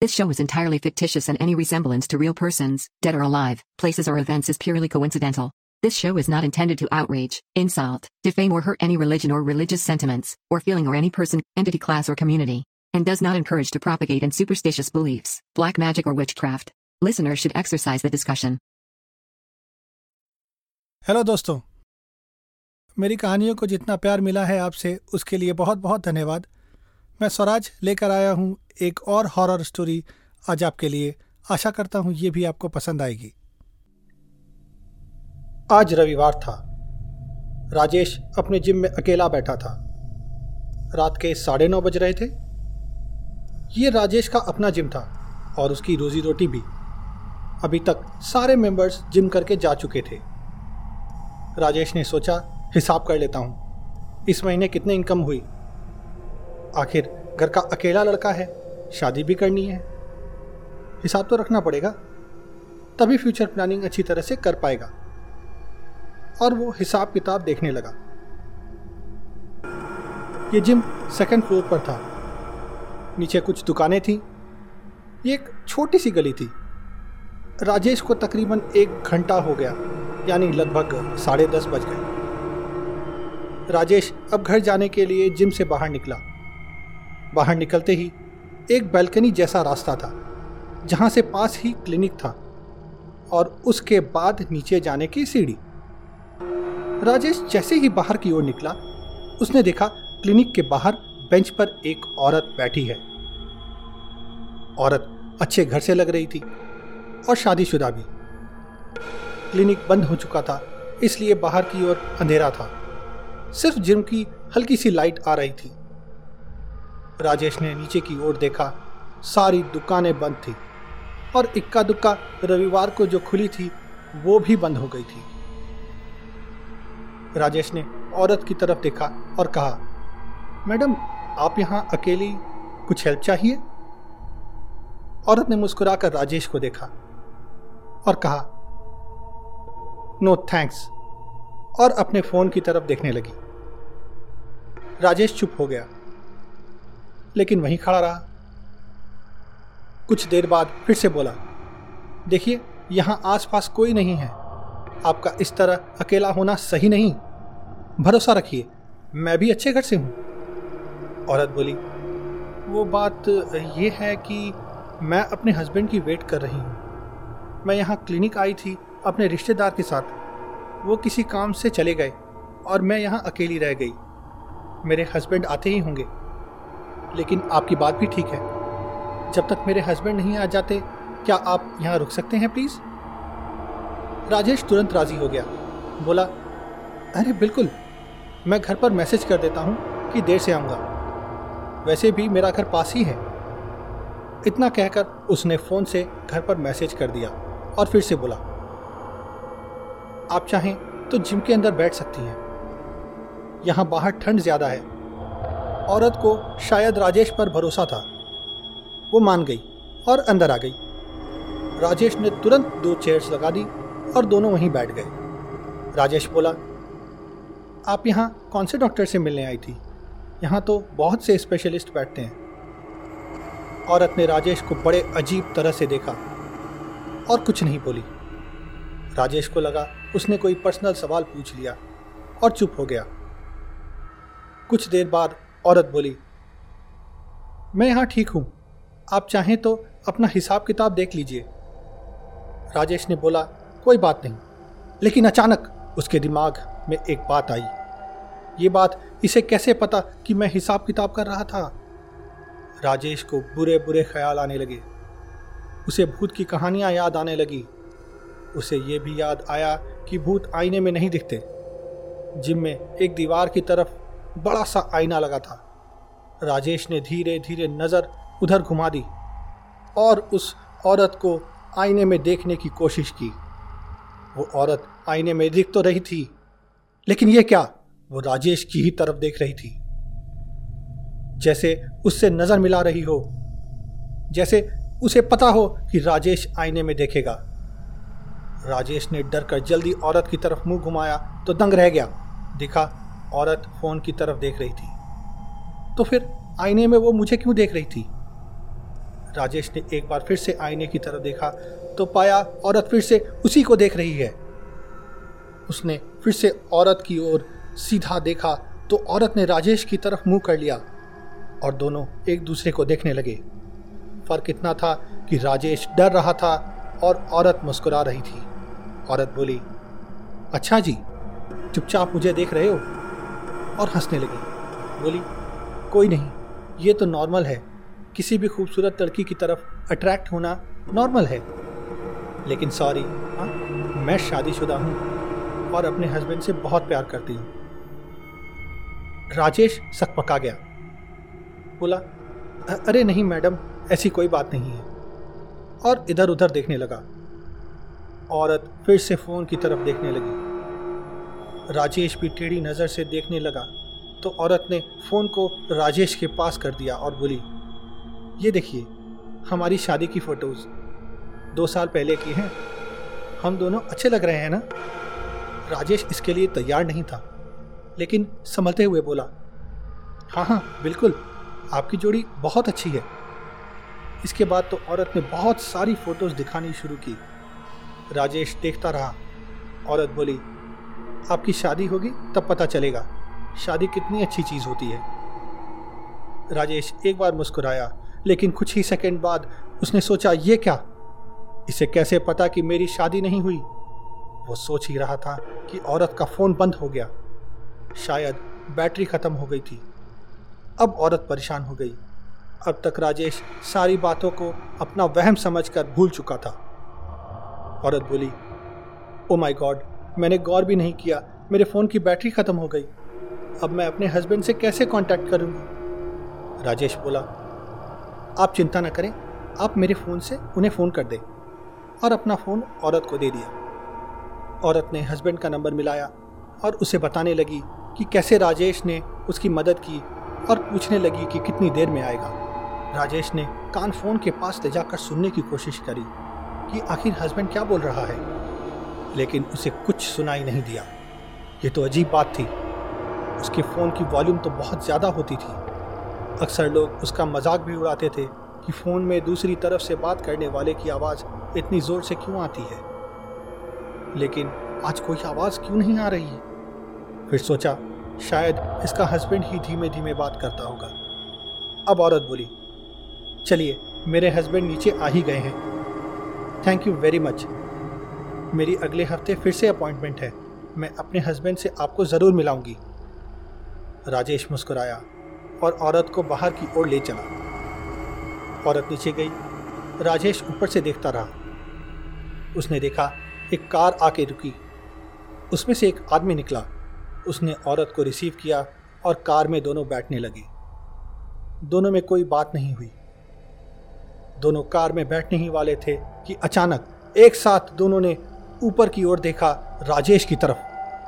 This show is entirely fictitious and any resemblance to real persons, dead or alive, places or events is purely coincidental. This show is not intended to outrage, insult, defame or hurt any religion or religious sentiments, or feeling or any person, entity class or community, and does not encourage to propagate in superstitious beliefs, black magic or witchcraft. Listeners should exercise the discussion. Hello दोस्तों मेरी कहानियों को जितना प्यार मिला है आपसे उसके लिए बहुत बहुत धन्यवाद मैं स्वराज लेकर आया हूँ एक और हॉरर स्टोरी आज आपके लिए आशा करता हूँ ये भी आपको पसंद आएगी। आज रविवार था। राजेश अपने जिम में अकेला बैठा था। रात के साढ़े नौ बज रहे थे। ये राजेश का अपना जिम था और उसकी रोजी रोटी भी। अभी तक सारे मेंबर्स जिम करके जा चुके थे। राजेश ने सोचा, हिसाब कर लेता हूँ। इस महीने कितने इनकम हुई? आखिर घर का अकेला लड़का है, शादी भी करनी है। हिसाब तो रखना पड़ेगा। तभी फ्यूचर प्लानिंग अच्छी तरह से कर पाएगा। और वो हिसाब किताब देखने लगा। ये जिम सेकंड फ्लोर पर था। नीचे कुछ दुकानें थी। ये एक छोटी सी गली थी। राजेश को तकरीबन एक घंटा हो गया, यानी लगभग साढ़े दस बज गए। राजेश अब घर जाने के लिए जिम से बाहर निकला। बाहर निकलते ही एक बैल्कनी जैसा रास्ता था, जहाँ से पास ही क्लिनिक था और उसके बाद नीचे जाने की सीढ़ी। राजेश जैसे ही बाहर की ओर निकला, उसने देखा क्लिनिक के बाहर बेंच पर एक औरत बैठी है। औरत अच्छे घर से लग रही थी और शादीशुदा भी। क्लिनिक बंद हो चुका था, इसलिए बाहर की ओर अंधेरा था। सिर्फ़ जिम की हल्की सी लाइट आ रही थी। राजेश ने नीचे की ओर देखा। सारी दुकानें बंद थी और इक्का दुक्का रविवार को जो खुली थी, वो भी बंद हो गई थी। राजेश ने औरत की तरफ़ देखा और कहा, मैडम, आप यहाँ अकेली कुछ हेल्प चाहिए? औरत ने मुस्कुराकर राजेश को देखा और कहा, नो थैंक्स, और अपने फ़ोन की तरफ़ देखने लगी। राजेश चुप हो गया। लेकिन वहीं खड़ा रहा। कुछ देर बाद फिर से बोला, देखिए, यहाँ आसपास कोई नहीं है। आपका इस तरह अकेला होना सही नहीं। भरोसा रखिए, मैं भी अच्छे घर से हूँ। औरत बोली, वो बात ये है कि मैं अपने हस्बैंड की वेट कर रही हूँ। मैं यहाँ क्लिनिक आई थी अपने रिश्तेदार के साथ। वो किसी काम से चले गए और मैं यहाँ अकेली रह गई। मेरे हस्बैंड आते ही होंगे। लेकिन आपकी बात भी ठीक है। जब तक मेरे हस्बैंड नहीं आ जाते, क्या आप यहाँ रुक सकते हैं प्लीज़ राजेश तुरंत राज़ी हो गया। बोला, अरे, बिल्कुल। मैं घर पर मैसेज कर देता हूँ कि देर से आऊँगा। वैसे भी मेरा घर पास ही है। इतना कहकर उसने फ़ोन से घर पर मैसेज कर दिया और फिर से बोला, आप चाहें तो जिम के अंदर बैठ सकती हैं। यहाँ बाहर ठंड ज़्यादा है। औरत को शायद राजेश पर भरोसा था। वो मान गई और अंदर आ गई। राजेश ने तुरंत दो चेयर्स लगा दी और दोनों वहीं बैठ गए। राजेश बोला, आप यहाँ कौन से डॉक्टर से मिलने आई थी? यहाँ तो बहुत से स्पेशलिस्ट बैठते हैं। औरत ने राजेश को बड़े अजीब तरह से देखा और कुछ नहीं बोली। राजेश को लगा, उसने कोई पर्सनल सवाल पूछ लिया और चुप हो गया। कुछ देर बाद औरत बोली, मैं यहाँ ठीक हूँ। आप चाहें तो अपना हिसाब किताब देख लीजिए राजेश ने बोला, कोई बात नहीं। लेकिन अचानक उसके दिमाग में एक बात आई। ये बात इसे कैसे पता कि मैं हिसाब किताब कर रहा था राजेश को बुरे बुरे ख्याल आने लगे। उसे भूत की कहानियाँ याद आने लगी। उसे ये भी याद आया कि भूत आईने में नहीं दिखते। जिम में एक दीवार की तरफ़ बड़ा सा आईना लगा था। राजेश ने धीरे धीरे नज़र उधर घुमा दी और उस औरत को आईने में देखने की कोशिश की। वो औरत आईने में दिख तो रही थी, लेकिन ये क्या? वो राजेश की ही तरफ़ देख रही थी। जैसे उससे नज़र मिला रही हो, जैसे उसे पता हो कि राजेश आईने में देखेगा। राजेश ने डर कर जल्दी औरत की तरफ़ मुँह घुमाया तो दंग रह गया। देखा औरत फ़ोन की तरफ़ देख रही थी। तो फिर आईने में वो मुझे क्यों देख रही थी? राजेश ने एक बार फिर से आईने की तरफ़ देखा तो पाया औरत फिर से उसी को देख रही है। उसने फिर से औरत की ओर सीधा देखा तो औरत ने राजेश की तरफ़ मुँह कर लिया और दोनों एक दूसरे को देखने लगे। फ़र्क इतना था कि राजेश डर रहा था और औरत मुस्कुरा रही थी। औरत बोली अच्छा जी, चुपचाप मुझे देख रहे हो? और हंसने लगी। बोली, कोई नहीं, ये तो नॉर्मल है। किसी भी खूबसूरत लड़की की तरफ़ अट्रैक्ट होना नॉर्मल है। लेकिन सॉरी हाँ मैं शादीशुदा हूँ और अपने हस्बैंड से बहुत प्यार करती हूँ। राजेश सकपका गया। बोला, अरे नहीं मैडम, ऐसी कोई बात नहीं है। और इधर उधर देखने लगा। औरत फिर से फ़ोन की तरफ़ देखने लगी। राजेश भी टेढ़ी नज़र से देखने लगा तो औरत ने फ़ोन को राजेश के पास कर दिया और बोली, ये देखिए, हमारी शादी की फ़ोटोज़, दो साल पहले की हैं। हम दोनों अच्छे लग रहे हैं ना? राजेश इसके लिए तैयार नहीं था, लेकिन संभलते हुए बोला हाँ हाँ बिल्कुल, आपकी जोड़ी बहुत अच्छी है। इसके बाद तो औरत ने बहुत सारी फ़ोटोज़ दिखानी शुरू की। राजेश देखता रहा, औरत बोली आपकी शादी होगी, तब पता चलेगा। शादी कितनी अच्छी चीज़ होती है। राजेश एक बार मुस्कुराया, लेकिन कुछ ही सेकंड बाद उसने सोचा, ये क्या? इसे कैसे पता कि मेरी शादी नहीं हुई? वो सोच ही रहा था कि औरत का फ़ोन बंद हो गया। शायद बैटरी ख़त्म हो गई थी। अब औरत परेशान हो गई। अब तक राजेश सारी बातों को अपना वहम समझकर भूल चुका था। औरत बोली ओ माय गॉड मैंने गौर भी नहीं किया। मेरे फ़ोन की बैटरी ख़त्म हो गई। अब मैं अपने हस्बैंड से कैसे कांटेक्ट करूँगी? राजेश बोला, आप चिंता न करें। आप मेरे फ़ोन से उन्हें फ़ोन कर दें और अपना फ़ोन औरत को दे दिया। औरत ने हस्बैंड का नंबर मिलाया और उसे बताने लगी कि कैसे राजेश ने उसकी मदद की और पूछने लगी कि कितनी देर में आएगा। राजेश ने कान फ़ोन के पास ले जाकर सुनने की कोशिश करी कि आखिर हस्बैंड क्या बोल रहा है। लेकिन उसे कुछ सुनाई नहीं दिया। ये तो अजीब बात थी। उसके फ़ोन की वॉल्यूम तो बहुत ज़्यादा होती थी। अक्सर लोग उसका मज़ाक भी उड़ाते थे कि फ़ोन में दूसरी तरफ़ से बात करने वाले की आवाज़ इतनी ज़ोर से क्यों आती है? लेकिन आज कोई आवाज़ क्यों नहीं आ रही है? फिर सोचा, शायद इसका हस्बैंड ही धीमे धीमे बात करता होगा। अब औरत बोली, चलिए, मेरे हस्बैंड नीचे आ ही गए हैं। थैंक यू वेरी मच मेरी अगले हफ़्ते फिर से अपॉइंटमेंट है। मैं अपने हस्बैंड से आपको ज़रूर मिलाऊँगी। राजेश मुस्कुराया और औरत को बाहर की ओर ले चला। औरत नीचे गई। राजेश ऊपर से देखता रहा। उसने देखा एक कार आके रुकी। उसमें से एक आदमी निकला। उसने औरत को रिसीव किया और कार में दोनों बैठने लगे। दोनों में कोई बात नहीं हुई। दोनों कार में बैठने ही वाले थे कि अचानक एक साथ दोनों ने ऊपर की ओर देखा राजेश की तरफ़।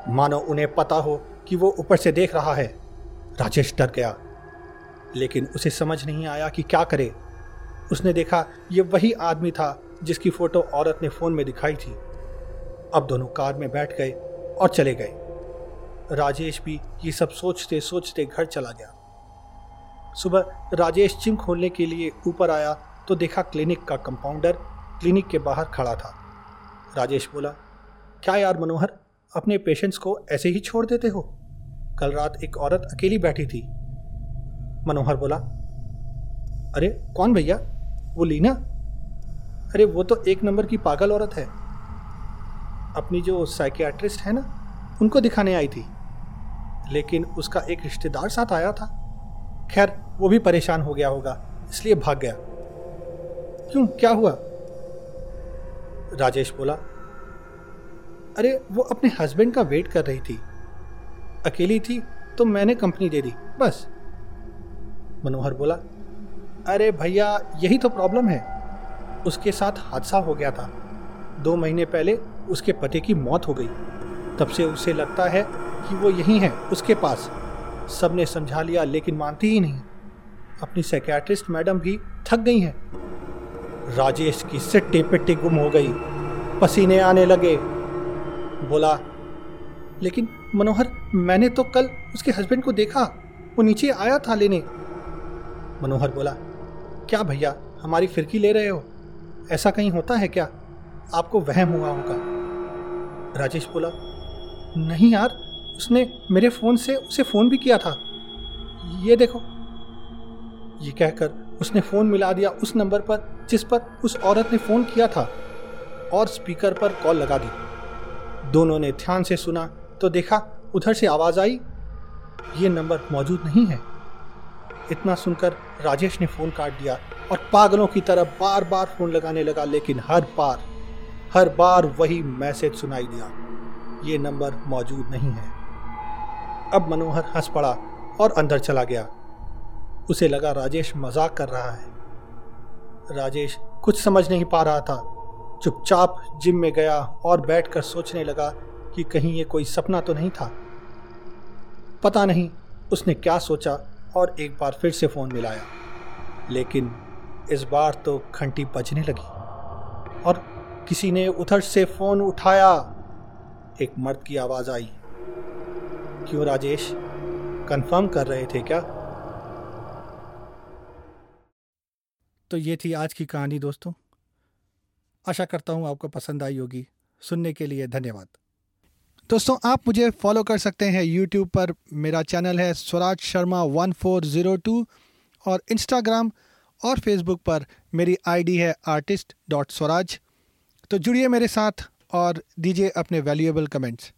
मानो उन्हें पता हो कि वो ऊपर से देख रहा है। राजेश डर गया। लेकिन उसे समझ नहीं आया कि क्या करे। उसने देखा ये वही आदमी था जिसकी फ़ोटो औरत ने फ़ोन में दिखाई थी। अब दोनों कार में बैठ गए और चले गए। राजेश भी ये सब सोचते सोचते घर चला गया। सुबह राजेश जिम खोलने के लिए ऊपर आया तो देखा क्लिनिक का कंपाउंडर क्लिनिक के बाहर खड़ा था। राजेश बोला, क्या यार मनोहर, अपने पेशेंट्स को ऐसे ही छोड़ देते हो? कल रात एक औरत अकेली बैठी थी। मनोहर बोला, अरे, कौन भैया? वो लीना? अरे, वो तो एक नंबर की पागल औरत है। अपनी जो साइकियाट्रिस्ट है ना, उनको दिखाने आई थी। लेकिन उसका एक रिश्तेदार साथ आया था। खैर, वो भी परेशान हो गया होगा, इसलिए भाग गया। क्यों? क्या हुआ? राजेश बोला, अरे, वो अपने हस्बैंड का वेट कर रही थी। अकेली थी तो मैंने कंपनी दे दी, बस। मनोहर बोला, अरे भैया, यही तो प्रॉब्लम है। उसके साथ हादसा हो गया था। दो महीने पहले उसके पति की मौत हो गई। तब से उसे लगता है कि वो यही है, उसके पास। सबने समझा लिया, लेकिन मानती ही नहीं। अपनी सेकेट्रिस्ट मैडम भी थक गई हैं। राजेश की सिट्टी पिट्टी गुम हो गई। पसीने आने लगे। बोला, लेकिन मनोहर, मैंने तो कल उसके हस्बैंड को देखा। वो नीचे आया था लेने। मनोहर बोला, क्या भैया, हमारी फिरकी ले रहे हो? ऐसा कहीं होता है क्या? आपको वहम हुआ होगा। राजेश बोला, नहीं यार, उसने मेरे फ़ोन से, उसे फ़ोन भी किया था। ये देखो ये कहकर उसने फ़ोन मिला दिया उस नंबर पर, जिस पर उस औरत ने फ़ोन किया था और स्पीकर पर कॉल लगा दी। दोनों ने ध्यान से सुना तो देखा उधर से आवाज़ आई। ये नंबर मौजूद नहीं है। इतना सुनकर राजेश ने फ़ोन काट दिया और पागलों की तरह बार बार फ़ोन लगाने लगा, लेकिन हर बार हर बार वही मैसेज सुनाई दिया। ये नंबर मौजूद नहीं है। अब मनोहर हंस पड़ा और अंदर चला गया। उसे लगा राजेश मज़ाक कर रहा है। राजेश कुछ समझ नहीं पा रहा था। चुपचाप जिम में गया और बैठकर सोचने लगा कि कहीं ये कोई सपना तो नहीं था। पता नहीं उसने क्या सोचा और एक बार फिर से फ़ोन मिलाया। लेकिन इस बार तो घंटी बजने लगी और किसी ने उधर से फ़ोन उठाया। एक मर्द की आवाज़ आई। क्यों राजेश? कंफर्म कर रहे थे क्या? तो ये थी आज की कहानी दोस्तों। आशा करता हूँ आपको पसंद आई होगी। सुनने के लिए धन्यवाद। दोस्तों, आप मुझे फॉलो कर सकते हैं यूट्यूब पर। मेरा चैनल है Swaraj Sharma one four zero two और इंस्टाग्राम और फेसबुक पर मेरी आईडी है आर्टिस्ट डॉट स्वराज। तो जुड़िए मेरे साथ और दीजिए अपने वैल्यूएबल कमेंट्स